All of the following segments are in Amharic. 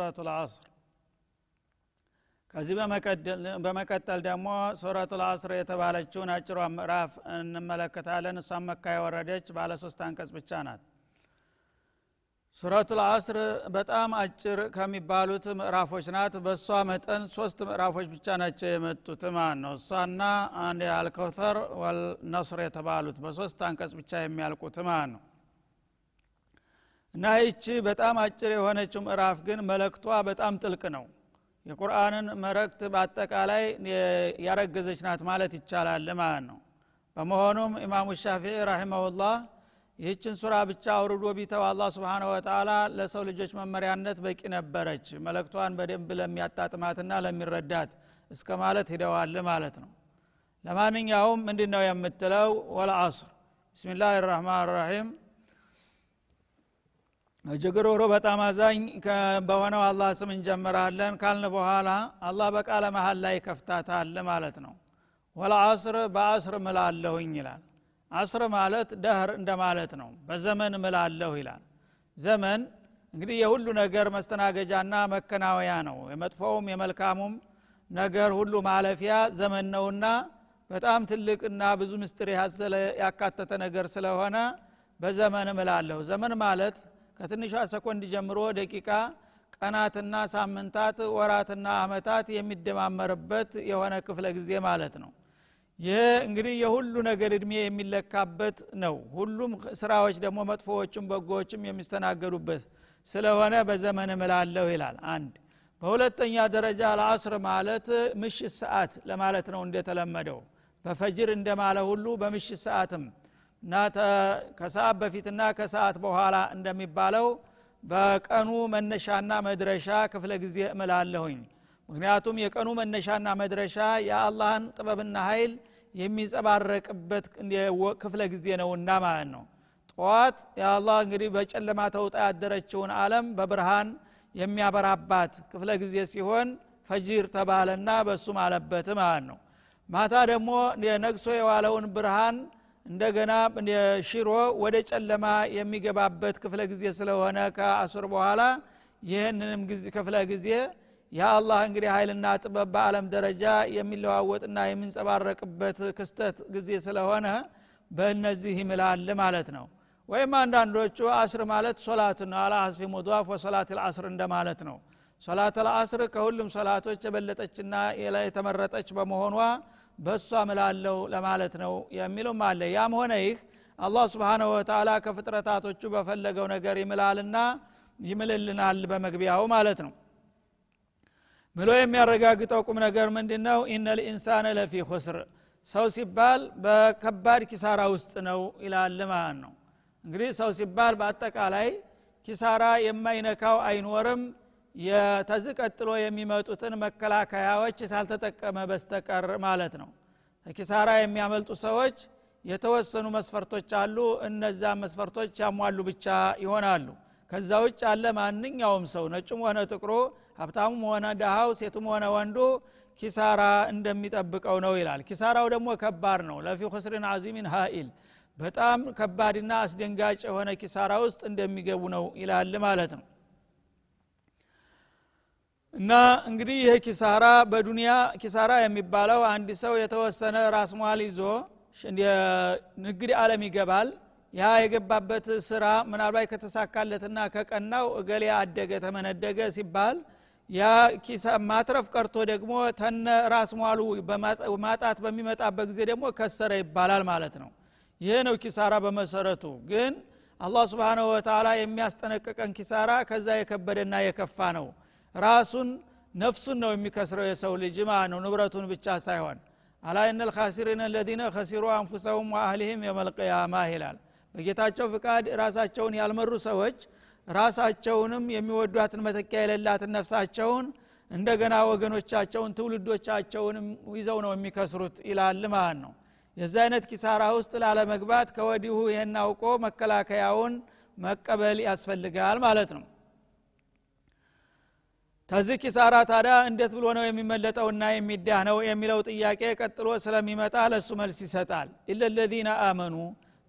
ሱረቱ ልአስር ከዚህ በመቀጠል ደግሞ ሱረቱ ልአስር የተባለችውን አጭሯ ምዕራፍ እንመለከታለን። እሷን መካ የወረደች ባለ ሶስት አንቀጽ ብቻ ናት። ሱረቱ ልአስር በጣም አጭር ከሚባሉት ምዕራፎች ናት። በእሷ መጠን ሶስት ምዕራፎች ብቻ ናቸው የመጡት ማለት ነው። እሷና አንድ አልከውተር ወልነስር የተባሉት በሶስት አንቀጽ ብቻ የሚያልቁት ማለት ነው እና ይቺ በጣም አጭር የሆነችው ምዕራፍ ግን መለክቷ በጣም ጥልቅ ነው። የቁርአንን መረክት በአጠቃላይ ያረገዘች ናት ማለት ይቻላል ማለት ነው። በመሆኑም ኢማሙ ሻፊዒ ረሒመሁላህ ይህችን ሱራ ብቻ አውርዶ ቢተው አላ ስብን ወተላ ለሰው ልጆች መመሪያነት በቂ ነበረች። መለክቷን በደንብ ለሚያጣጥማትና ለሚረዳት እስከ ማለት ሂደዋል ማለት ነው። ለማንኛውም ምንድ ነው የምትለው? ወልአስር ብስሚላህ ራህማን ራሒም ጅግሩሩ በጣም አዛኝ በሆነው አላህ ስም እንጀምራለን። ካልን በኋላ አላህ በቃለ መሀል ላይ ከፍታታል ማለት ነው። ወለአስር በአስር ምላለሁኝ ይላል። አስር ማለት ደህር እንደማለት ነው። በዘመን ምላለሁ ይላል። ዘመን እንግዲህ የሁሉ ነገር መስተናገጃና መከናወያ ነው። የመጥፎውም የመልካሙም ነገር ሁሉ ማለፊያ ዘመን ነውና በጣም ትልቅና ብዙ ምስጢር ያካተተ ነገር ስለሆነ በዘመን ምላለሁ ዘመን ማለት ከትንሿ ሰኮንድ ጀምሮ ደቂቃ ቀናትና ሳምንታት ወራትና አመታት የሚደማመርበት የሆነ ክፍለ ጊዜ ማለት ነው። ይህ እንግዲህ የሁሉ ነገር እድሜ የሚለካበት ነው። ሁሉም ስራዎች ደግሞ መጥፎዎችም በጎዎችም የሚስተናገዱበት ስለሆነ በዘመን እምላለሁ ይላል አንድ። በሁለተኛ ደረጃ ለአስር ማለት ምሽት ሰዓት ለማለት ነው እንደተለመደው። በፈጅር እንደማለ ሁሉ በምሽት ሰዓትም እና ከሰዓት በፊትና ከሰዓት በኋላ እንደሚባለው በቀኑ መነሻና መድረሻ ክፍለ ጊዜ እምላለሁኝ። ምክንያቱም የቀኑ መነሻና መድረሻ የአላህን ጥበብና ኃይል የሚጸባረቅበት ክፍለ ጊዜ ነውና ማለት ነው። ጠዋት የአላህ እንግዲህ በጨለማ ተውጣ ያደረችውን አለም በብርሃን የሚያበራባት ክፍለ ጊዜ ሲሆን ፈጅር ተባለና በሱ ማለበት ማለት ነው። ማታ ደግሞ ነግሶ የዋለውን ብርሃን እንደገና ሽሮ ወደ ጨለማ የሚገባበት ክፍለ ጊዜ ስለሆነ ከአሱር በኋላ ይህንንም ክፍለ ጊዜ የአላህ እንግዲህ ኃይልና ጥበብ በአለም ደረጃ የሚለዋወጥና የሚንጸባረቅበት ክስተት ጊዜ ስለሆነ በእነዚህ ይምላል ማለት ነው። ወይም አንዳንዶቹ አስር ማለት ሶላት ነው። አላ ሀስፊ ሙضፍ ወሶላት ልአስር እንደማለት ነው። ሶላት ልአስር ከሁሉም ሶላቶች የበለጠችና የተመረጠች በመሆኗ በእሷ ምላለው ለማለት ነው የሚሉም አለ? ያም ሆነ ይህ አላህ ስብሓንሁ ወተላ ከፍጥረታቶቹ በፈለገው ነገር ይምላልና ይምልልናል በመግቢያው ማለት ነው። ምሎ የሚያረጋግጠው ቁም ነገር ምንድ ነው ኢነ ልኢንሳን ለፊ ኹስር። ሰው ሲባል በከባድ ኪሳራ ውስጥ ነው ይላል ማለት ነው። እንግዲህ ሰው ሲባል በአጠቃላይ ኪሳራ የማይነካው አይኖርም የተዝ ቀጥሎ የሚመጡትን መከላከያዎች ታልተጠቀመ በስተቀር ማለት ነው። ከኪሳራ የሚያመልጡ ሰዎች የተወሰኑ መስፈርቶች አሉ። እነዛ መስፈርቶች ያሟሉ ብቻ ይሆናሉ። ከዛ ውጭ አለ ማንኛውም ሰው ነጩም ሆነ ጥቁሩ ሀብታሙም ሆነ ደሃው ሴቱም ሆነ ወንዱ ኪሳራ እንደሚጠብቀው ነው ይላል። ኪሳራው ደግሞ ከባድ ነው። ለፊ ኹስሪን አዚሚን ሀኢል በጣም ከባድና አስደንጋጭ የሆነ ኪሳራ ውስጥ እንደሚገቡ ነው ይላል ማለት ነው እና እንግዲህ ይህ ኪሳራ በዱንያ ኪሳራ የሚባለው አንድ ሰው የተወሰነ ራስሟል ይዞ ንግድ አለም ይገባል። ያ የገባበት ስራ ምናልባት ከተሳካለትና ከቀናው እገሌ አደገ ተመነደገ ሲባል ያ ማትረፍ ቀርቶ ደግሞ ተነ ራስ ሟሉ ማጣት በሚመጣበት ጊዜ ደግሞ ከሰረ ይባላል ማለት ነው። ይህ ነው ኪሳራ በመሰረቱ። ግን አላህ ስብንሁ ወተላ የሚያስጠነቅቀን ኪሳራ ከዛ የከበደና የከፋ ነው ራሱን ነፍሱን ነው የሚከስረው የሰው ልጅ ነው። ንብረቱን ብቻ ሳይሆን አላ እነ ልካሲሪን አለዚነ ከሲሩ አንፉሰሁም ወአህሊህም የመልቅያማ ይላል። በጌታቸው ፍቃድ ራሳቸውን ያልመሩ ሰዎች ራሳቸውንም የሚወዷትን መተኪያ የሌላትን ነፍሳቸውን እንደገና ወገኖቻቸውን ትውልዶቻቸውንም ይዘው ነው የሚከስሩት ይላል ማለት ነው። የዚ አይነት ኪሳራ ውስጥ ላለመግባት ከወዲሁ ይህን አውቆ መከላከያውን መቀበል ያስፈልጋል ማለት ነው ከዚህ ኪሳራ ታዲያ እንዴት ብሎ ነው የሚመለጠውና የሚዳህ ነው የሚለው ጥያቄ ቀጥሎ ስለሚመጣ ለእሱ መልስ ይሰጣል። ኢለ አመኑ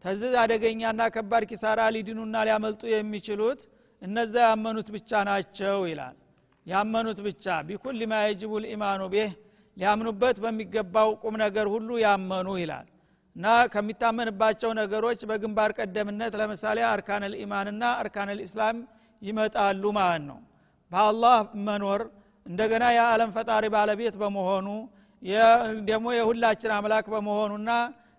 ተዚህ አደገኛና ከባድ ኪሳራ ሊድኑና ሊያመልጡ የሚችሉት እነዛ ያመኑት ብቻ ናቸው ይላል። ያመኑት ብቻ ቢኩል ማ ልኢማኑ ቤህ ሊያምኑበት በሚገባው ቁም ነገር ሁሉ ያመኑ ይላል። እና ከሚታመንባቸው ነገሮች በግንባር ቀደምነት ለምሳሌ አርካን ልኢማንና አርካን ልእስላም ይመጣሉ ማለት ነው በአላህ መኖር እንደገና የዓለም ፈጣሪ ባለቤት በመሆኑ ደግሞ የሁላችን አምላክ በመሆኑና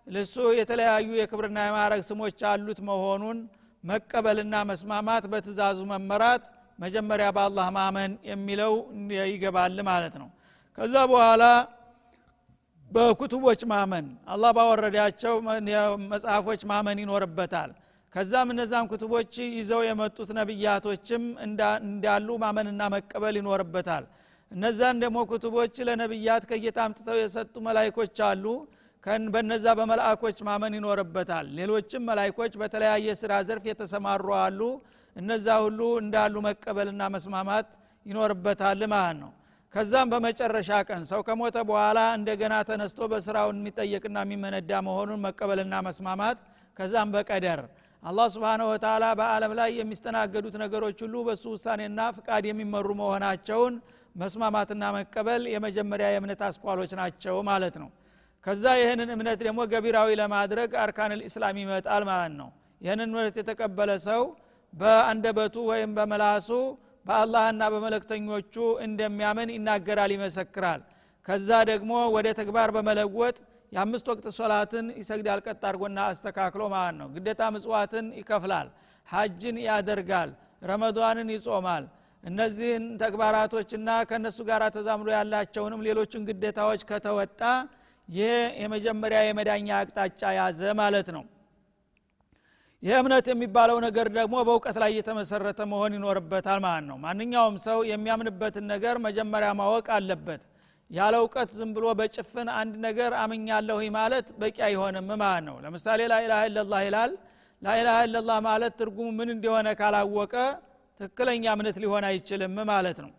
ልሱ የተለያዩ የክብርና የማዕረግ ስሞች አሉት መሆኑን መቀበልና መስማማት በትእዛዙ መመራት መጀመሪያ በአላህ ማመን የሚለው ይገባል ማለት ነው። ከዛ በኋላ በኩቱቦች ማመን አላህ ባወረዳቸው መጽሐፎች ማመን ይኖርበታል ከዛም እነዛም ኩቱቦች ይዘው የመጡት ነቢያቶችም እንዳሉ ማመንና መቀበል ይኖርበታል። እነዛን ደግሞ ኩቱቦች ለነቢያት ከጌታ አምጥተው የሰጡ መላይኮች አሉ። በነዛ በመላእኮች ማመን ይኖርበታል። ሌሎችም መላይኮች በተለያየ ስራ ዘርፍ የተሰማሩ አሉ። እነዛ ሁሉ እንዳሉ መቀበልና መስማማት ይኖርበታል ማለት ነው። ከዛም በመጨረሻ ቀን ሰው ከሞተ በኋላ እንደገና ተነስቶ በስራውን የሚጠየቅና የሚመነዳ መሆኑን መቀበልና መስማማት ከዛም በቀደር አላህ ስብንሁ ወተላ በአለም ላይ የሚስተናገዱት ነገሮች ሁሉ በሱ ውሳኔና ፍቃድ የሚመሩ መሆናቸውን መስማማትና መቀበል የመጀመሪያ የእምነት አስኳሎች ናቸው ማለት ነው። ከዛ ይህንን እምነት ደግሞ ገቢራዊ ለማድረግ አርካን ልእስላም ይመጣል ማለት ነው። ይህንን እምነት የተቀበለ ሰው በአንደበቱ ወይም በመላሱ በአላህና በመለክተኞቹ እንደሚያምን ይናገራል ይመሰክራል። ከዛ ደግሞ ወደ ተግባር በመለወጥ የአምስት ወቅት ሶላትን ይሰግዳል ቀጥ አድርጎና አስተካክሎ ማለት ነው። ግዴታ ምጽዋትን ይከፍላል ሀጅን ያደርጋል ረመዷንን ይጾማል። እነዚህን ተግባራቶችና ከእነሱ ጋር ተዛምዶ ያላቸውንም ሌሎችን ግዴታዎች ከተወጣ ይህ የመጀመሪያ የመዳኛ አቅጣጫ ያዘ ማለት ነው። ይህ እምነት የሚባለው ነገር ደግሞ በእውቀት ላይ የተመሰረተ መሆን ይኖርበታል ማለት ነው። ማንኛውም ሰው የሚያምንበትን ነገር መጀመሪያ ማወቅ አለበት ያለ እውቀት ዝም ብሎ በጭፍን አንድ ነገር አምኛለሁ ማለት በቂ አይሆንም ማለት ነው። ለምሳሌ ላኢላሃ ኢለላህ ይላል። ላኢላሃ ኢለላህ ማለት ትርጉሙ ምን እንደሆነ ካላወቀ ትክክለኛ እምነት ሊሆን አይችልም ማለት ነው።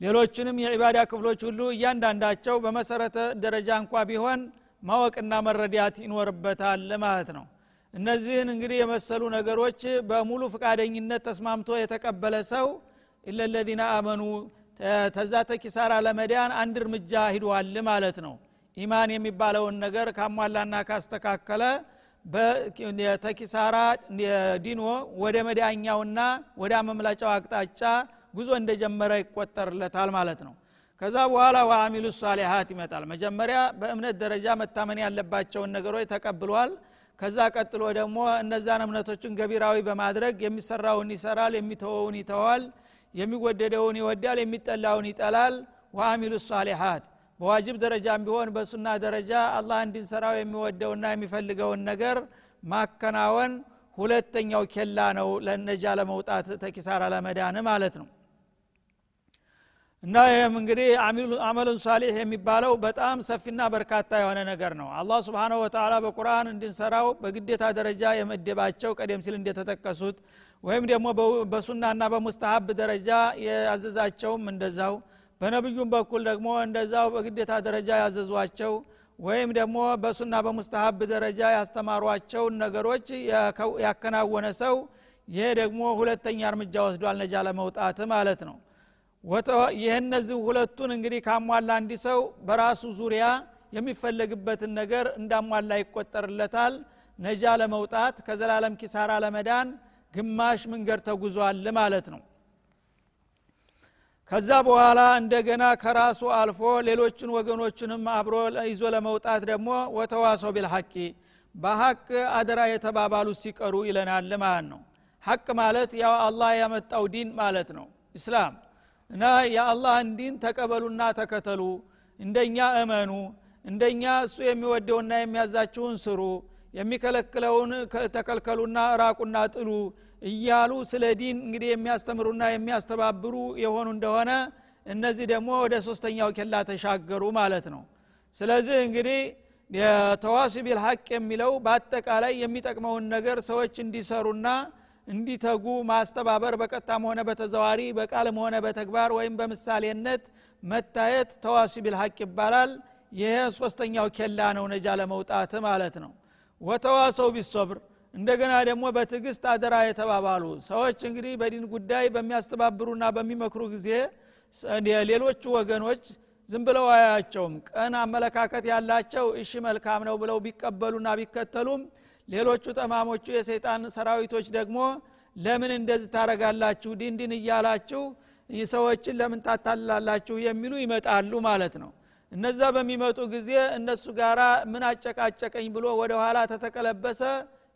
ሌሎችንም የዒባዳ ክፍሎች ሁሉ እያንዳንዳቸው በመሰረተ ደረጃ እንኳ ቢሆን ማወቅና መረዳት ይኖርበታል ማለት ነው። እነዚህን እንግዲህ የመሰሉ ነገሮች በሙሉ ፍቃደኝነት ተስማምቶ የተቀበለ ሰው ኢለለዚነ አመኑ ተዛ ተኪሳራ ለመዳን አንድ እርምጃ ሂዷል ማለት ነው። ኢማን የሚባለውን ነገር ካሟላና ካስተካከለ ተኪሳራ ዲኖ ወደ መዳኛውና ወደ አመምላጫው አቅጣጫ ጉዞ እንደጀመረ ይቆጠርለታል ማለት ነው። ከዛ በኋላ ወአሚሉ ሳሊሃት ይመጣል። መጀመሪያ በእምነት ደረጃ መታመን ያለባቸውን ነገሮች ተቀብሏል። ከዛ ቀጥሎ ደግሞ እነዛን እምነቶችን ገቢራዊ በማድረግ የሚሰራውን ይሰራል የሚተወውን ይተዋል የሚወደደውን ይወዳል የሚጠላውን ይጠላል። ወአሚሉ ሳሊሃት በዋጅብ ደረጃም ቢሆን በሱና ደረጃ አላህ እንዲንሰራው የሚወደውና የሚፈልገውን ነገር ማከናወን ሁለተኛው ኬላ ነው ለነጃ ለመውጣት ተኪሳራ ለመዳን ማለት ነው እና ይህም እንግዲህ አመሉን ሳሊሕ የሚባለው በጣም ሰፊና በርካታ የሆነ ነገር ነው። አላህ ስብንሁ ወተላ በቁርአን እንድንሰራው በግዴታ ደረጃ የመደባቸው ቀደም ሲል እንደተጠቀሱት ወይም ደግሞ በሱናና በሙስተሀብ ደረጃ ያዘዛቸውም እንደዛው በነቢዩም በኩል ደግሞ እንደዛው በግዴታ ደረጃ ያዘዟቸው ወይም ደግሞ በሱና በሙስተሀብ ደረጃ ያስተማሯቸውን ነገሮች ያከናወነ ሰው ይሄ ደግሞ ሁለተኛ እርምጃ ወስዷል ነጃ ለመውጣት ማለት ነው ይህ ሁለቱን እንግዲህ ካሟላ እንዲ ሰው በራሱ ዙሪያ የሚፈለግበትን ነገር እንዳሟላ ይቆጠርለታል። ነጃ ለመውጣት ከዘላለም ኪሳራ ለመዳን ግማሽ መንገድ ተጉዟል ማለት ነው። ከዛ በኋላ እንደገና ከራሱ አልፎ ሌሎችን ወገኖችንም አብሮ ይዞ ለመውጣት ደግሞ ወተዋሰው ቢልሐቂ በሀቅ አደራ የተባባሉ ሲቀሩ ይለናል ማለት ነው። ሐቅ ማለት ያው አላህ ያመጣው ዲን ማለት ነው። እስላም እና የአላህን ዲን ተቀበሉና ተከተሉ እንደኛ እመኑ እንደኛ እሱ የሚወደውና የሚያዛችሁን ስሩ የሚከለክለውን ተከልከሉና ራቁና ጥሉ እያሉ ስለ ዲን እንግዲህ የሚያስተምሩና የሚያስተባብሩ የሆኑ እንደሆነ እነዚህ ደግሞ ወደ ሶስተኛው ኬላ ተሻገሩ ማለት ነው። ስለዚህ እንግዲህ የተዋሲ ቢልሐቅ የሚለው በአጠቃላይ የሚጠቅመውን ነገር ሰዎች እንዲሰሩና እንዲተጉ ማስተባበር በቀጥታም ሆነ በተዘዋሪ በቃልም ሆነ በተግባር ወይም በምሳሌነት መታየት ተዋሲ ቢልሐቅ ይባላል። ይሄ ሶስተኛው ኬላ ነው ነጃ ለመውጣት ማለት ነው። ወተዋሰው ቢሶብር እንደገና ደግሞ በትዕግስት አደራ የተባባሉ ሰዎች እንግዲህ በዲን ጉዳይ በሚያስተባብሩና በሚመክሩ ጊዜ ሌሎቹ ወገኖች ዝም ብለው አያቸውም። ቀን አመለካከት ያላቸው እሺ መልካም ነው ብለው ቢቀበሉና ቢከተሉም ሌሎቹ ጠማሞቹ የሰይጣን ሰራዊቶች ደግሞ ለምን እንደዚህ ታረጋላችሁ ዲንዲን እያላችሁ ሰዎችን ለምን ታታልላላችሁ? የሚሉ ይመጣሉ ማለት ነው። እነዛ በሚመጡ ጊዜ እነሱ ጋራ ምን አጨቃጨቀኝ ብሎ ወደ ኋላ ተተቀለበሰ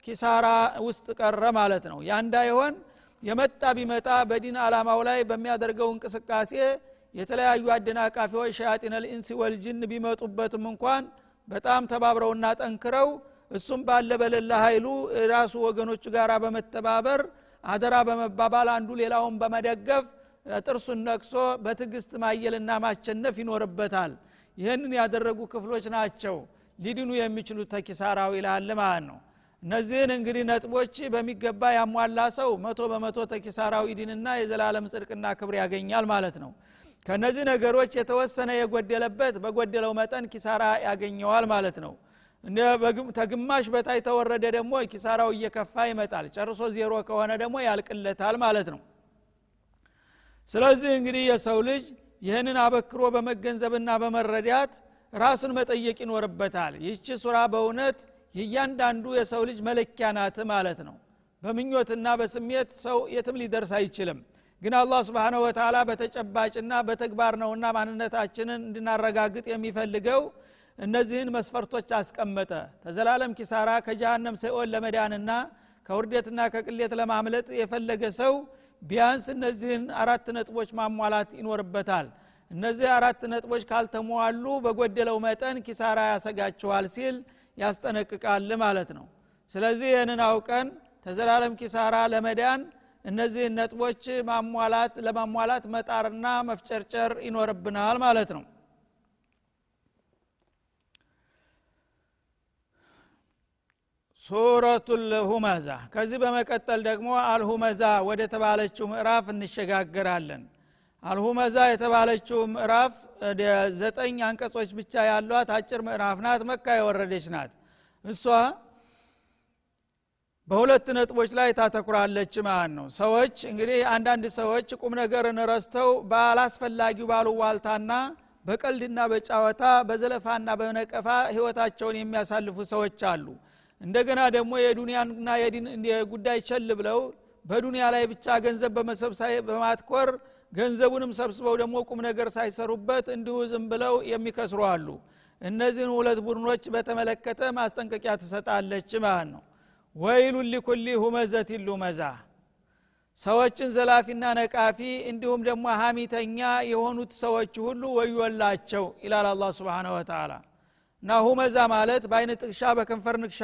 ኪሳራ ውስጥ ቀረ ማለት ነው። ያ እንዳይሆን የመጣ ቢመጣ በዲን አላማው ላይ በሚያደርገው እንቅስቃሴ የተለያዩ አደናቃፊዎች ሸያጢን ልኢንሲ ወልጅን ቢመጡበትም እንኳን በጣም ተባብረውና ጠንክረው እሱም ባለ በሌለ ኃይሉ ራሱ ወገኖቹ ጋር በመተባበር አደራ በመባባል አንዱ ሌላውን በመደገፍ ጥርሱን ነቅሶ በትዕግስት ማየልና ማሸነፍ ይኖርበታል። ይህንን ያደረጉ ክፍሎች ናቸው ሊድኑ የሚችሉት ተኪሳራው ይላል ማለት ነው። እነዚህን እንግዲህ ነጥቦች በሚገባ ያሟላ ሰው መቶ በመቶ ተኪሳራው ይድንና የዘላለም ጽድቅና ክብር ያገኛል ማለት ነው። ከነዚህ ነገሮች የተወሰነ የጎደለበት በጎደለው መጠን ኪሳራ ያገኘዋል ማለት ነው ተግማሽ በታይ ተወረደ ደግሞ ኪሳራው እየከፋ ይመጣል። ጨርሶ ዜሮ ከሆነ ደግሞ ያልቅለታል ማለት ነው። ስለዚህ እንግዲህ የሰው ልጅ ይህንን አበክሮ በመገንዘብና በመረዳት ራሱን መጠየቅ ይኖርበታል። ይህቺ ሱራ በእውነት የእያንዳንዱ የሰው ልጅ መለኪያ ናት ማለት ነው። በምኞትና በስሜት ሰው የትም ሊደርስ አይችልም። ግን አላህ ስብን ወተላ በተጨባጭና በተግባር ነውና ማንነታችንን እንድናረጋግጥ የሚፈልገው እነዚህን መስፈርቶች አስቀመጠ። ተዘላለም ኪሳራ ከጀሃነም ሰኦን ለመዳንና ከውርደትና ከቅሌት ለማምለጥ የፈለገ ሰው ቢያንስ እነዚህን አራት ነጥቦች ማሟላት ይኖርበታል። እነዚህ አራት ነጥቦች ካልተሟሉ በጎደለው መጠን ኪሳራ ያሰጋችኋል ሲል ያስጠነቅቃል ማለት ነው። ስለዚህ ይህንን አውቀን ተዘላለም ኪሳራ ለመዳን እነዚህን ነጥቦች ማሟላት ለማሟላት መጣርና መፍጨርጨር ይኖርብናል ማለት ነው ሱረቱ ልሁመዛ ከዚህ በመቀጠል ደግሞ አልሁመዛ ወደ ተባለችው ምዕራፍ እንሸጋግራለን አልሁመዛ የተባለችው ምዕራፍ ዘጠኝ አንቀጾች ብቻ ያሏት አጭር ምዕራፍ ናት። መካ የወረደች ናት። እሷ በሁለት ነጥቦች ላይ ታተኩራለች ማለት ነው። ሰዎች እንግዲህ አንዳንድ ሰዎች ቁም ነገርን ረስተው ባላስፈላጊው ባሉ ዋልታና በቀልድና በጫወታ በዘለፋና በነቀፋ ህይወታቸውን የሚያሳልፉ ሰዎች አሉ እንደገና ደግሞ የዱንያና የዲን ጉዳይ ቸል ብለው በዱንያ ላይ ብቻ ገንዘብ በመሰብሳይ በማትኮር ገንዘቡንም ሰብስበው ደግሞ ቁም ነገር ሳይሰሩበት እንዲሁ ዝም ብለው የሚከስሩ አሉ። እነዚህን ሁለት ቡድኖች በተመለከተ ማስጠንቀቂያ ትሰጣለች ማለት ነው። ወይሉን ሊኩሊ ሁመዘት ሉመዛ። ሰዎችን ዘላፊና ነቃፊ እንዲሁም ደግሞ ሀሚተኛ የሆኑት ሰዎች ሁሉ ወዮላቸው ይላል አላ ስብን ወተላ እና ሁመዛ ማለት በአይነ ጥቅሻ በከንፈር ንቅሻ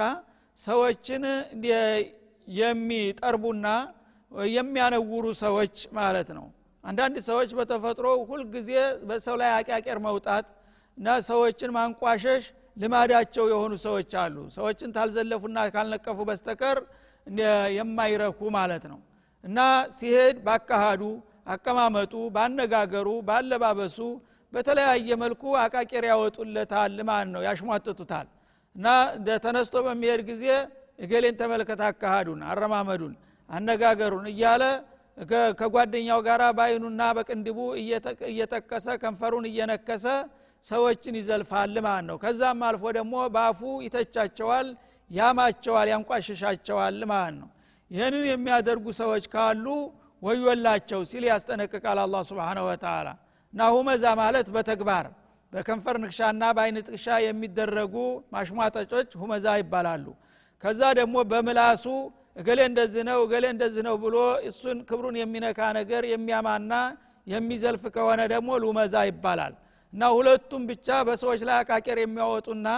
ሰዎችን የሚጠርቡና የሚያነውሩ ሰዎች ማለት ነው። አንዳንድ ሰዎች በተፈጥሮ ሁልጊዜ በሰው ላይ አቃቄር መውጣት እና ሰዎችን ማንቋሸሽ ልማዳቸው የሆኑ ሰዎች አሉ። ሰዎችን ታልዘለፉና ካልነቀፉ በስተቀር የማይረኩ ማለት ነው። እና ሲሄድ ባካሃዱ አቀማመጡ ባነጋገሩ ባለባበሱ በተለያየ መልኩ አቃቄር ያወጡለታል ማለት ነው ያሽሟጥጡታል። እና ተነስቶ በሚሄድ ጊዜ እገሌን ተመልከት አካሃዱን አረማመዱን አነጋገሩን እያለ ከጓደኛው ጋር በአይኑና በቅንድቡ እየጠቀሰ ከንፈሩን እየነከሰ ሰዎችን ይዘልፋል ማለት ነው። ከዛም አልፎ ደግሞ በአፉ ይተቻቸዋል ያማቸዋል ያንቋሽሻቸዋል ማለት ነው። ይህንን የሚያደርጉ ሰዎች ካሉ ወዮላቸው ሲል ያስጠነቅቃል አላ ስብን ወተላ እና ሁመዛ ማለት በተግባር በከንፈር ንክሻና በአይን ጥቅሻ የሚደረጉ ማሽሟጠጮች ሁመዛ ይባላሉ። ከዛ ደግሞ በምላሱ እገሌ እንደዚህ ነው እገሌ እንደዚህ ነው ብሎ እሱን ክብሩን የሚነካ ነገር የሚያማና የሚዘልፍ ከሆነ ደግሞ ሉመዛ ይባላል። እና ሁለቱም ብቻ በሰዎች ላይ አቃቄር የሚያወጡና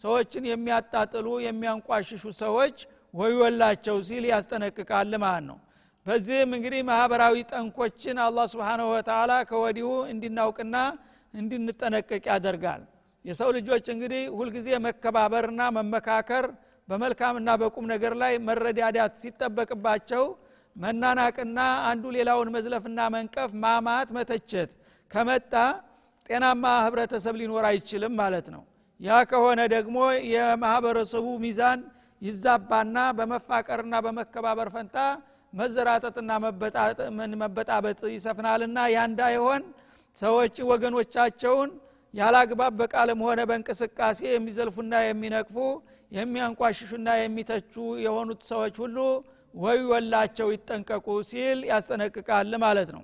ሰዎችን የሚያጣጥሉ የሚያንቋሽሹ ሰዎች ወዮላቸው ሲል ያስጠነቅቃል ማለት ነው በዚህም እንግዲህ ማህበራዊ ጠንኮችን አላ ስብንሁ ወተላ ከወዲሁ እንድናውቅና እንድንጠነቀቅ ያደርጋል። የሰው ልጆች እንግዲህ ሁልጊዜ መከባበርና መመካከር በመልካምና በቁም ነገር ላይ መረዳዳት ሲጠበቅባቸው መናናቅና አንዱ ሌላውን መዝለፍና መንቀፍ ማማት መተቸት ከመጣ ጤናማ ህብረተሰብ ሊኖር አይችልም ማለት ነው። ያ ከሆነ ደግሞ የማህበረሰቡ ሚዛን ይዛባና በመፋቀርና በመከባበር ፈንታ መዘራጠጥና መበጣበጥ ይሰፍናልና ያ እንዳይሆን ሰዎች ወገኖቻቸውን ያላግባብ በቃልም ሆነ በእንቅስቃሴ የሚዘልፉና የሚነቅፉ የሚያንቋሽሹና የሚተቹ የሆኑት ሰዎች ሁሉ ወዮላቸው ይጠንቀቁ ሲል ያስጠነቅቃል ማለት ነው።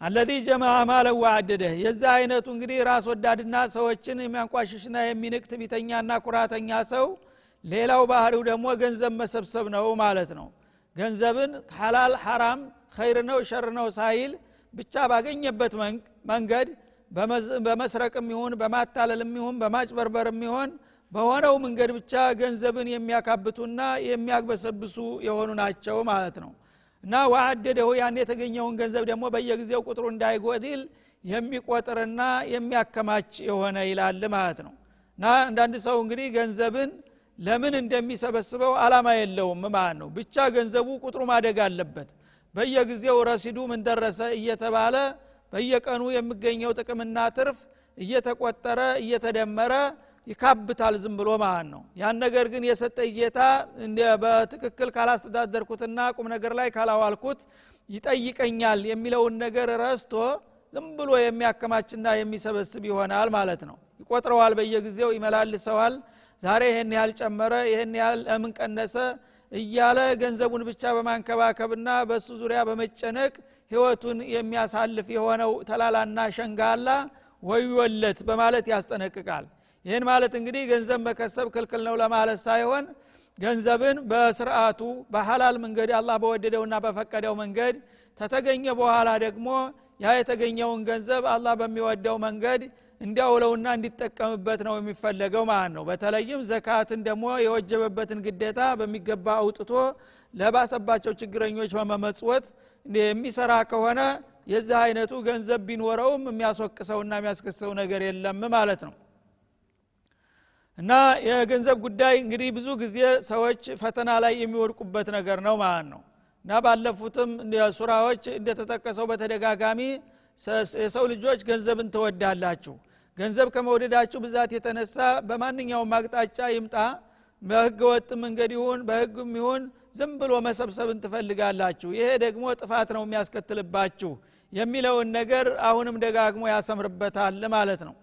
አለዚ ጀመዐ ማለ ወአደደህ። የዚህ አይነቱ እንግዲህ ራስ ወዳድና ሰዎችን የሚያንቋሽሽና የሚንቅ ትቢተኛና ኩራተኛ ሰው ሌላው ባህሪው ደግሞ ገንዘብ መሰብሰብ ነው ማለት ነው። ገንዘብን ሐላል ሐራም ኸይር ነው ሸር ነው ሳይል ብቻ ባገኘበት መንገድ በመስረቅም ይሁን በማታለልም ይሁን በማጭበርበርም ይሁን በሆነው መንገድ ብቻ ገንዘብን የሚያካብቱና የሚያግበሰብሱ የሆኑ ናቸው ማለት ነው። እና ዋአደደሁ ያን የተገኘውን ገንዘብ ደግሞ በየጊዜው ቁጥሩ እንዳይጎድል የሚቆጥርና የሚያከማች የሆነ ይላል ማለት ነው። እና አንዳንድ ሰው እንግዲህ ገንዘብን ለምን እንደሚሰበስበው አላማ የለውም። ማለት ነው ብቻ ገንዘቡ ቁጥሩ ማደግ አለበት። በየጊዜው ረሲዱ ምን ደረሰ እየተባለ በየቀኑ የሚገኘው ጥቅምና ትርፍ እየተቆጠረ እየተደመረ ይካብታል ዝም ብሎ ማለት ነው ያን ነገር ግን የሰጠ ጌታ በትክክል ካላስተዳደርኩትና ቁም ነገር ላይ ካላዋልኩት ይጠይቀኛል የሚለውን ነገር ረስቶ ዝም ብሎ የሚያከማችና የሚሰበስብ ይሆናል ማለት ነው። ይቆጥረዋል በየጊዜው ይመላልሰዋል ዛሬ ይህን ያህል ጨመረ ይህን ያህል ለምን ቀነሰ እያለ ገንዘቡን ብቻ በማንከባከብና በእሱ ዙሪያ በመጨነቅ ህይወቱን የሚያሳልፍ የሆነው ተላላና ሸንጋላ ወዮለት በማለት ያስጠነቅቃል። ይህን ማለት እንግዲህ ገንዘብ መከሰብ ክልክል ነው ለማለት ሳይሆን ገንዘብን በስርአቱ በሐላል መንገድ አላህ በወደደውና በፈቀደው መንገድ ተተገኘ በኋላ ደግሞ ያ የተገኘውን ገንዘብ አላህ በሚወደው መንገድ እንዲያውለውና እንዲጠቀምበት ነው የሚፈለገው ማለት ነው። በተለይም ዘካትን ደግሞ የወጀበበትን ግዴታ በሚገባ አውጥቶ ለባሰባቸው ችግረኞች በመመጽወት የሚሰራ ከሆነ የዚህ አይነቱ ገንዘብ ቢኖረውም የሚያስወቅሰውና የሚያስከሰው ነገር የለም ማለት ነው። እና የገንዘብ ጉዳይ እንግዲህ ብዙ ጊዜ ሰዎች ፈተና ላይ የሚወድቁበት ነገር ነው ማለት ነው። እና ባለፉትም ሱራዎች እንደተጠቀሰው በተደጋጋሚ የሰው ልጆች ገንዘብን ትወዳላችሁ ገንዘብ ከመውደዳችሁ ብዛት የተነሳ በማንኛውም አቅጣጫ ይምጣ። በህገ ወጥ መንገድ ይሁን በህግም ይሁን ዝም ብሎ መሰብሰብን ትፈልጋላችሁ። ይሄ ደግሞ ጥፋት ነው የሚያስከትልባችሁ የሚለውን ነገር አሁንም ደጋግሞ ያሰምርበታል ማለት ነው።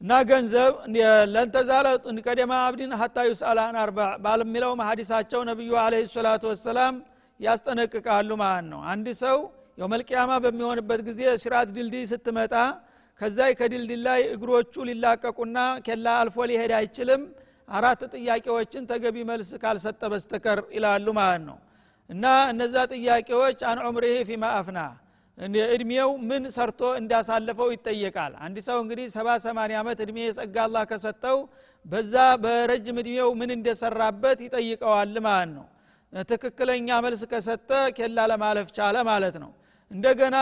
እና ገንዘብ ለንተዛለ ቀደማ አብዲን ሀታ ዩስአላን አርባ ባልሚለው ሀዲሳቸው ነቢዩ አለ ሰላቱ ወሰላም ያስጠነቅቃሉ ማለት ነው። አንድ ሰው የውመልቅያማ በሚሆንበት ጊዜ ሲራት ድልድይ ስትመጣ ከዛይ ከድልድይ ላይ እግሮቹ ሊላቀቁና ኬላ አልፎ ሊሄድ አይችልም። አራት ጥያቄዎችን ተገቢ መልስ ካልሰጠ በስተቀር ይላሉ ማለት ነው። እና እነዛ ጥያቄዎች አን ዑምሪህ ፊማ አፍና እድሜው ምን ሰርቶ እንዳሳለፈው ይጠየቃል። አንድ ሰው እንግዲህ ሰባ ሰማኒያ ዓመት እድሜ የጸጋ አላህ ከሰጠው በዛ በረጅም እድሜው ምን እንደሰራበት ይጠይቀዋል ማለት ነው። ትክክለኛ መልስ ከሰጠ ኬላ ለማለፍ ቻለ ማለት ነው እንደገና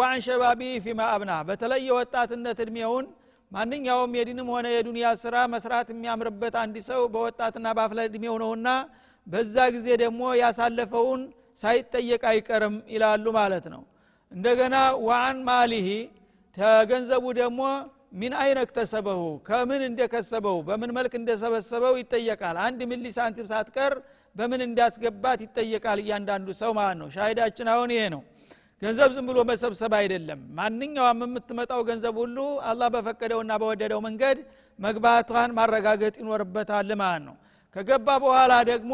وعن شبابه فيما أبلاه በተለይ የወጣትነት እድሜውን ማንኛውም የዲንም ሆነ የዱንያ ስራ መስራት የሚያምርበት አንድ ሰው በወጣትና በአፍላ እድሜው ነውና በዛ ጊዜ ደግሞ ያሳለፈውን ሳይጠየቅ አይቀርም ይላሉ ማለት ነው። እንደገና وعن ماله ተገንዘቡ ደግሞ من أين اكتسبه ከምን እንደከሰበው በምን መልክ እንደሰበሰበው ይጠየቃል። አንድ ሚሊ ሳንቲም ሳትቀር በምን እንዳስገባት ይጠየቃል እያንዳንዱ ሰው ማለት ነው። ሻሂዳችን አሁን ይሄ ነው ገንዘብ ዝም ብሎ መሰብሰብ አይደለም። ማንኛውም የምትመጣው ገንዘብ ሁሉ አላህ በፈቀደውና በወደደው መንገድ መግባቷን ማረጋገጥ ይኖርበታል ማለት ነው። ከገባ በኋላ ደግሞ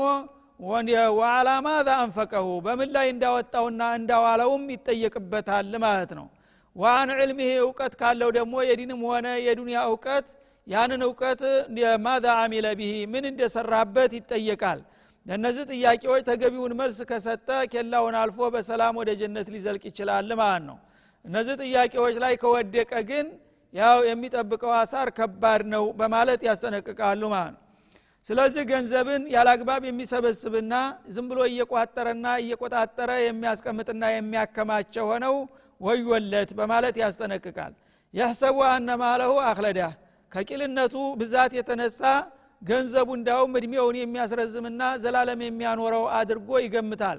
ወአላማ ዛ አንፈቀሁ በምን ላይ እንዳወጣውና እንዳዋለውም ይጠየቅበታል ማለት ነው። ዋን ዕልምህ እውቀት ካለው ደግሞ የዲንም ሆነ የዱንያ እውቀት ያንን እውቀት ማዛ አሚለ ቢሂ ምን እንደሰራበት ይጠየቃል ለእነዚህ ጥያቄዎች ተገቢውን መልስ ከሰጠ ኬላውን አልፎ በሰላም ወደ ጀነት ሊዘልቅ ይችላል ማለት ነው። እነዚህ ጥያቄዎች ላይ ከወደቀ ግን ያው የሚጠብቀው አሳር ከባድ ነው በማለት ያስጠነቅቃሉ ማለት ነው። ስለዚህ ገንዘብን ያላግባብ የሚሰበስብና ዝም ብሎ እየቋጠረና እየቆጣጠረ የሚያስቀምጥና የሚያከማቸ ሆነው ወዮለት በማለት ያስጠነቅቃል። ያሰቡ አነማለሁ አክለዳ ከቂልነቱ ብዛት የተነሳ ገንዘቡ እንዳውም እድሜውን የሚያስረዝምና ዘላለም የሚያኖረው አድርጎ ይገምታል።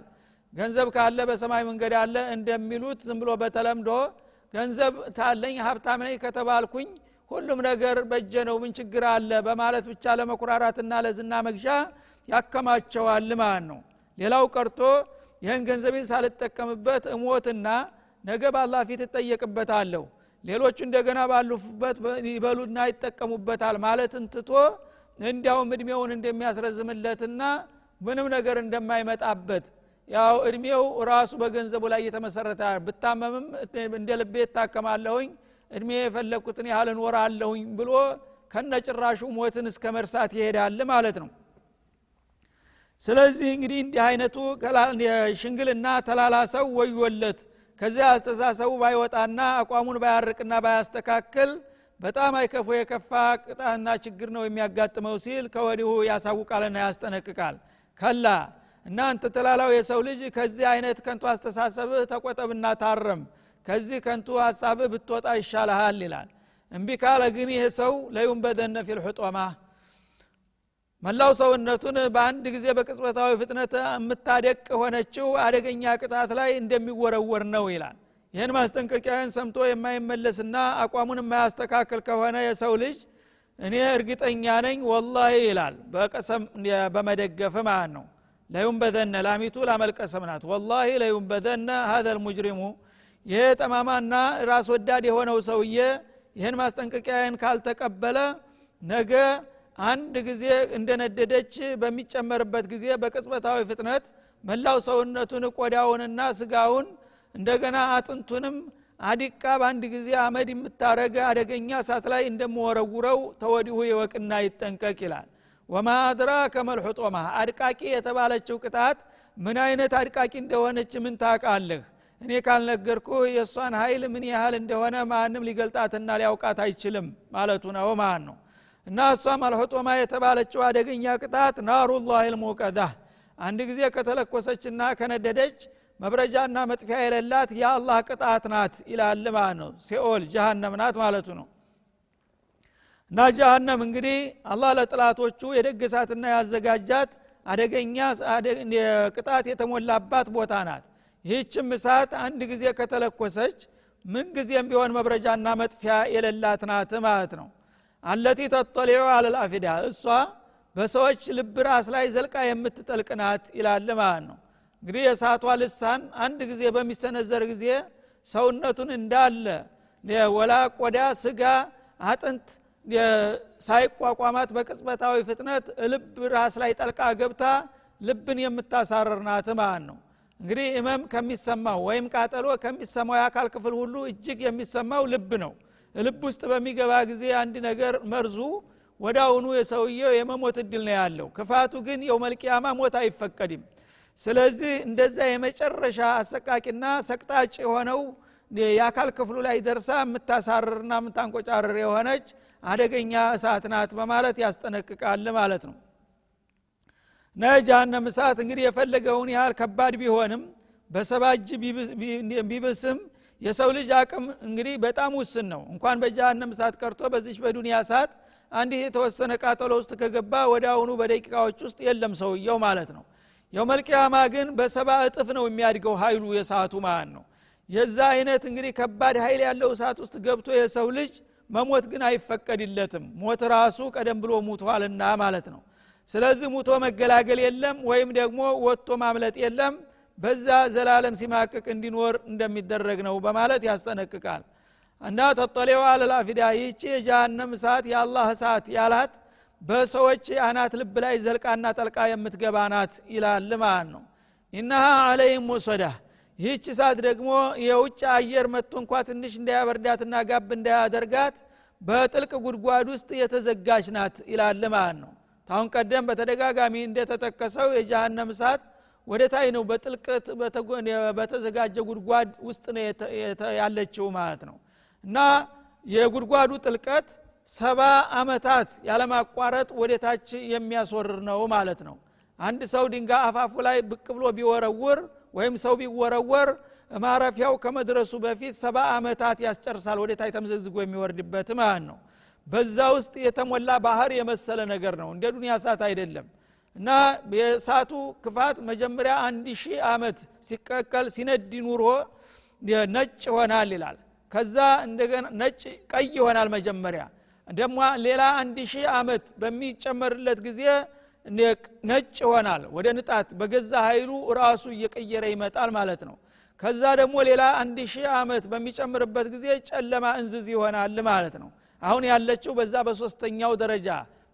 ገንዘብ ካለ በሰማይ መንገድ አለ እንደሚሉት ዝም ብሎ በተለምዶ ገንዘብ ታለኝ ሀብታም ነኝ ከተባልኩኝ ሁሉም ነገር በጀ ነው ምን ችግር አለ? በማለት ብቻ ለመኩራራትና ለዝና መግዣ ያከማቸዋል ማለት ነው። ሌላው ቀርቶ ይህን ገንዘቤን ሳልጠቀምበት እሞትና ነገ በአላህ ፊት እጠየቅበታለሁ። ሌሎቹ እንደገና ባሉበት ይበሉና ይጠቀሙበታል ማለትን ትቶ እንዲያውም እድሜውን እንደሚያስረዝምለትና ምንም ነገር እንደማይመጣበት። ያው እድሜው ራሱ በገንዘቡ ላይ እየተመሰረተ ብታመምም እንደ ልቤ እታከማለሁኝ እድሜ የፈለግኩትን ያህል እኖራለሁኝ ብሎ ከነጭራሹ ሞትን እስከ መርሳት ይሄዳል ማለት ነው። ስለዚህ እንግዲህ እንዲህ አይነቱ ሽንግልና ተላላሰው ወዮለት። ከዚያ አስተሳሰቡ ባይወጣና አቋሙን ባያርቅና ባያስተካክል በጣም አይከፎ የከፋ ቅጣና ችግር ነው የሚያጋጥመው ሲል ከወዲሁ ያሳውቃልና ያስጠነቅቃል። ከላ እናንተ ተላላው የሰው ልጅ ከዚህ አይነት ከንቱ አስተሳሰብህ ተቆጠብና ታረም ከዚህ ከንቱ ሀሳብህ ብትወጣ ይሻልሃል ይላል። እምቢ ካለ ግን ይህ ሰው ለዩም በደነ ፊል ሕጦማ። መላው ሰውነቱን በአንድ ጊዜ በቅጽበታዊ ፍጥነት የምታደቅ ሆነችው አደገኛ ቅጣት ላይ እንደሚወረወር ነው ይላል ይህን ማስጠንቀቂያን ሰምቶ የማይመለስና አቋሙን የማያስተካከል ከሆነ የሰው ልጅ እኔ እርግጠኛ ነኝ ወላሂ ይላል። በቀሰም በመደገፍ ማለት ነው። ለዩንበዘነ ላሚቱ ላመልቀሰም ናት ወላሂ ለዩንበዘነ ሀዘ ልሙጅሪሙ ይሄ ጠማማና ራስ ወዳድ የሆነው ሰውዬ ይህን ማስጠንቀቂያን ካልተቀበለ ነገ አንድ ጊዜ እንደነደደች በሚጨመርበት ጊዜ በቅጽበታዊ ፍጥነት መላው ሰውነቱን ቆዳውንና ስጋውን እንደገና አጥንቱንም አዲቃ በአንድ ጊዜ አመድ የምታረገ አደገኛ እሳት ላይ እንደምወረውረው ተወዲሁ ይወቅና ይጠንቀቅ ይላል። ወማ አድራከ መልሑጦማ አድቃቂ የተባለችው ቅጣት ምን አይነት አድቃቂ እንደሆነች ምን ታቃለህ እኔ ካልነገርኩ የእሷን ኃይል ምን ያህል እንደሆነ ማንም ሊገልጣትና ሊያውቃት አይችልም ማለቱ ነው ማለት ነው። እና እሷም አልሑጦማ የተባለችው አደገኛ ቅጣት ናሩላህ ልሙቀዳ አንድ ጊዜ ከተለኮሰችና ከነደደች መብረጃና መጥፊያ የሌላት የአላህ ቅጣት ናት ይላል ማለት ነው። ሲኦል ጀሃነም ናት ማለቱ ነው። እና ጀሃነም እንግዲህ አላህ ለጥላቶቹ የደገሳትና ያዘጋጃት አደገኛ ቅጣት የተሞላባት ቦታ ናት። ይህችም እሳት አንድ ጊዜ ከተለኮሰች ምን ጊዜም ቢሆን መብረጃና መጥፊያ የሌላት ናት ማለት ነው። አለቲ ተጠሊዑ አለልአፊዳ እሷ በሰዎች ልብ ራስ ላይ ዘልቃ የምትጠልቅ ናት ይላል ማለት ነው እንግዲህ የእሳቷ ልሳን አንድ ጊዜ በሚሰነዘር ጊዜ ሰውነቱን እንዳለ ወላ ቆዳ ስጋ አጥንት ሳይቋቋማት በቅጽበታዊ ፍጥነት ልብ ራስ ላይ ጠልቃ ገብታ ልብን የምታሳረር ናት ማለት ነው። እንግዲህ እመም ከሚሰማው ወይም ቃጠሎ ከሚሰማው የአካል ክፍል ሁሉ እጅግ የሚሰማው ልብ ነው። ልብ ውስጥ በሚገባ ጊዜ አንድ ነገር መርዙ አሁኑ የሰውየው የመሞት እድል ነው ያለው። ክፋቱ ግን የውመልቅያማ ሞት አይፈቀድም ስለዚህ እንደዛ የመጨረሻ አሰቃቂና ሰቅጣጭ የሆነው የአካል ክፍሉ ላይ ደርሳ የምታሳርርና የምታንቆጫርር የሆነች አደገኛ እሳት ናት በማለት ያስጠነቅቃል ማለት ነው። የጃሃንም እሳት እንግዲህ የፈለገውን ያህል ከባድ ቢሆንም በሰባጅ ቢብስም የሰው ልጅ አቅም እንግዲህ በጣም ውስን ነው። እንኳን በጃሃንም እሳት ቀርቶ በዚች በዱንያ እሳት አንዲህ የተወሰነ ቃጠሎ ውስጥ ከገባ ወደ አሁኑ በደቂቃዎች ውስጥ የለም ሰውየው ማለት ነው የውመልቅያማ ግን በሰባ እጥፍ ነው የሚያድገው ኃይሉ የሰዓቱ ማለት ነው? የዛ አይነት እንግዲህ ከባድ ኃይል ያለው እሳት ውስጥ ገብቶ የሰው ልጅ መሞት ግን አይፈቀድለትም። ሞት ራሱ ቀደም ብሎ ሙቷልና ማለት ነው። ስለዚህ ሙቶ መገላገል የለም ወይም ደግሞ ወጥቶ ማምለጥ የለም። በዛ ዘላለም ሲማቅቅ እንዲኖር እንደሚደረግ ነው በማለት ያስጠነቅቃል። እና ተጠሌዋ አለላፊዳ ይህቺ የጃሃንም እሳት የአላህ እሳት ያላት በሰዎች አናት ልብ ላይ ዘልቃና ጠልቃ የምትገባ ናት ይላል ማለት ነው። ኢናሃ አለይም ሙሶዳ ይህች እሳት ደግሞ የውጭ አየር መጥቶ እንኳ ትንሽ እንዳያበርዳትና ጋብ እንዳያደርጋት በጥልቅ ጉድጓድ ውስጥ የተዘጋች ናት ይላል ማለት ነው። ታሁን ቀደም በተደጋጋሚ እንደተጠቀሰው የጃሃንም እሳት ወደ ታይ ነው በጥልቀት በተዘጋጀ ጉድጓድ ውስጥ ነው ያለችው ማለት ነው። እና የጉድጓዱ ጥልቀት ሰባ አመታት ያለማቋረጥ ወደ ታች የሚያስወርር ነው ማለት ነው። አንድ ሰው ድንጋ አፋፉ ላይ ብቅ ብሎ ቢወረውር ወይም ሰው ቢወረወር ማረፊያው ከመድረሱ በፊት ሰባ አመታት ያስጨርሳል ወደ ታይ ተምዘግዝጎ የሚወርድበት ማለት ነው። በዛ ውስጥ የተሞላ ባህር የመሰለ ነገር ነው። እንደ ዱኒያ እሳት አይደለም። እና የእሳቱ ክፋት መጀመሪያ አንድ ሺህ አመት ሲቀቀል ሲነድ ኑሮ ነጭ ይሆናል ይላል። ከዛ እንደገና ነጭ ቀይ ይሆናል መጀመሪያ ደግሞ ሌላ አንድ ሺህ አመት በሚጨመርለት ጊዜ ነጭ ይሆናል። ወደ ንጣት በገዛ ኃይሉ ራሱ እየቀየረ ይመጣል ማለት ነው። ከዛ ደግሞ ሌላ አንድ ሺህ አመት በሚጨምርበት ጊዜ ጨለማ እንዝዝ ይሆናል ማለት ነው። አሁን ያለችው በዛ በሶስተኛው ደረጃ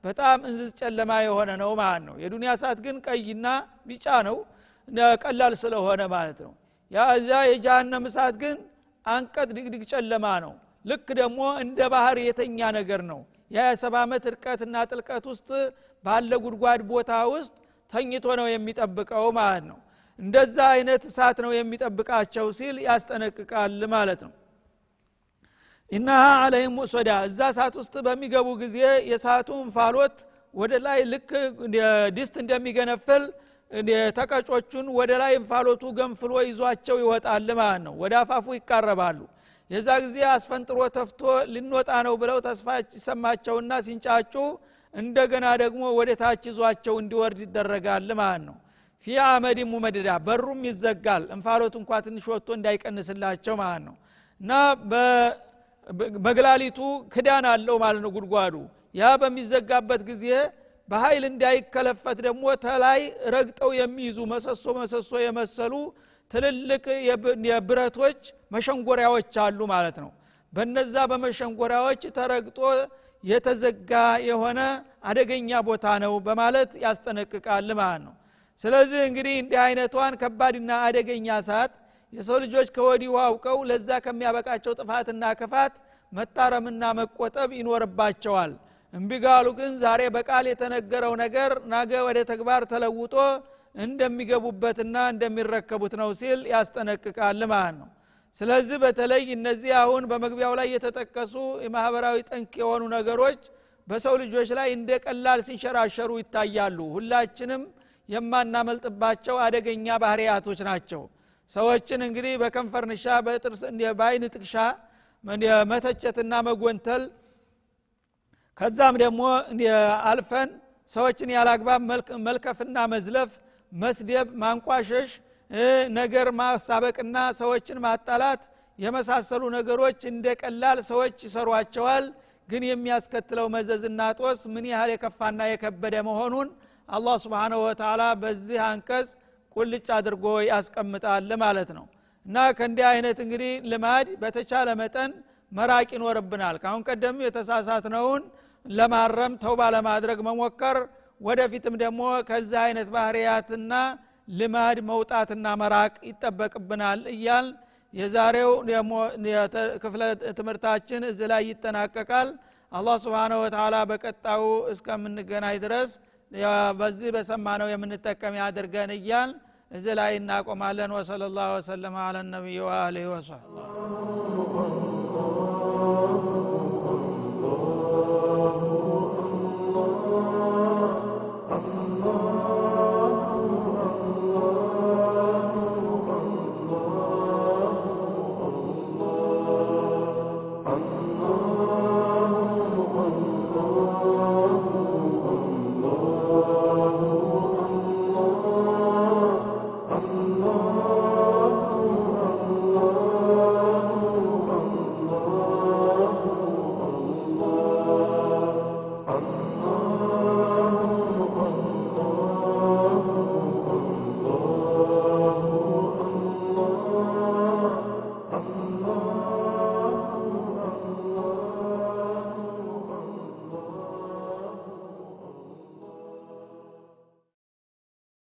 በጣም እንዝዝ ጨለማ የሆነ ነው ማለት ነው። የዱንያ ሰዓት ግን ቀይና ቢጫ ነው ቀላል ስለሆነ ማለት ነው። ያዛ የጃሃንም እሳት ግን አንቀጥ ድግድግ ጨለማ ነው ልክ ደግሞ እንደ ባህር የተኛ ነገር ነው። የሰባ ዓመት እርቀትና ጥልቀት ውስጥ ባለ ጉድጓድ ቦታ ውስጥ ተኝቶ ነው የሚጠብቀው ማለት ነው። እንደዛ አይነት እሳት ነው የሚጠብቃቸው ሲል ያስጠነቅቃል ማለት ነው። ኢናሃ አለይም ሙሶዳ እዛ እሳት ውስጥ በሚገቡ ጊዜ የእሳቱ እንፋሎት ወደ ላይ ልክ ድስት እንደሚገነፍል ተቀጮቹን ወደ ላይ እንፋሎቱ ገንፍሎ ይዟቸው ይወጣል ማለት ነው። ወደ አፋፉ ይቃረባሉ የዛ ጊዜ አስፈንጥሮ ተፍቶ ልንወጣ ነው ብለው ተስፋ ሲሰማቸውና ሲንጫጩ እንደገና ደግሞ ወደ ታች ይዟቸው እንዲወርድ ይደረጋል ማለት ነው። ፊ አመድ ሙመድዳ በሩም ይዘጋል እንፋሎት እንኳ ትንሽ ወጥቶ እንዳይቀንስላቸው ማለት ነው። እና መግላሊቱ ክዳን አለው ማለት ነው ጉድጓዱ። ያ በሚዘጋበት ጊዜ በኃይል እንዳይከለፈት ደግሞ ተላይ ረግጠው የሚይዙ መሰሶ መሰሶ የመሰሉ ትልልቅ የብረቶች መሸንጎሪያዎች አሉ ማለት ነው። በነዛ በመሸንጎሪያዎች ተረግጦ የተዘጋ የሆነ አደገኛ ቦታ ነው በማለት ያስጠነቅቃል ማለት ነው። ስለዚህ እንግዲህ እንዲህ አይነቷን ከባድና አደገኛ ሰዓት የሰው ልጆች ከወዲሁ አውቀው ለዛ ከሚያበቃቸው ጥፋትና ክፋት መታረምና መቆጠብ ይኖርባቸዋል። እምቢጋሉ ግን ዛሬ በቃል የተነገረው ነገር ነገ ወደ ተግባር ተለውጦ እንደሚገቡበትና እንደሚረከቡት ነው ሲል ያስጠነቅቃል ማለት ነው። ስለዚህ በተለይ እነዚህ አሁን በመግቢያው ላይ የተጠቀሱ የማህበራዊ ጠንክ የሆኑ ነገሮች በሰው ልጆች ላይ እንደ ቀላል ሲንሸራሸሩ ይታያሉ። ሁላችንም የማናመልጥባቸው አደገኛ ባህርያቶች ናቸው። ሰዎችን እንግዲህ በከንፈር ንሻ በጥርስ በአይን ጥቅሻ መተቸትና መጎንተል ከዛም ደግሞ አልፈን ሰዎችን ያላግባብ መልከፍና መዝለፍ መስደብ ማንቋሸሽ ነገር ማሳበቅና ሰዎችን ማጣላት የመሳሰሉ ነገሮች እንደ ቀላል ሰዎች ይሰሯቸዋል። ግን የሚያስከትለው መዘዝና ጦስ ምን ያህል የከፋና የከበደ መሆኑን አላህ ስብንሁ ወተላ በዚህ አንቀጽ ቁልጭ አድርጎ ያስቀምጣል ማለት ነው። እና ከእንዲህ አይነት እንግዲህ ልማድ በተቻለ መጠን መራቅ ይኖርብናል። ካሁን ቀደም የተሳሳትነውን ለማረም ተውባ ለማድረግ መሞከር ወደፊትም ደግሞ ከዛ አይነት ባህርያትና ልማድ መውጣትና መራቅ ይጠበቅብናል እያል የዛሬው ደግሞ ክፍለ ትምህርታችን እዚ ላይ ይጠናቀቃል። አላ ስብንሁ ወተላ በቀጣዩ እስከምንገናኝ ድረስ በዚህ በሰማነው የምንጠቀም ያድርገን እያል እዚ ላይ እናቆማለን። ወሰለ ላሁ ወሰለም አለ ነቢይ ወአሊህ ወሰብ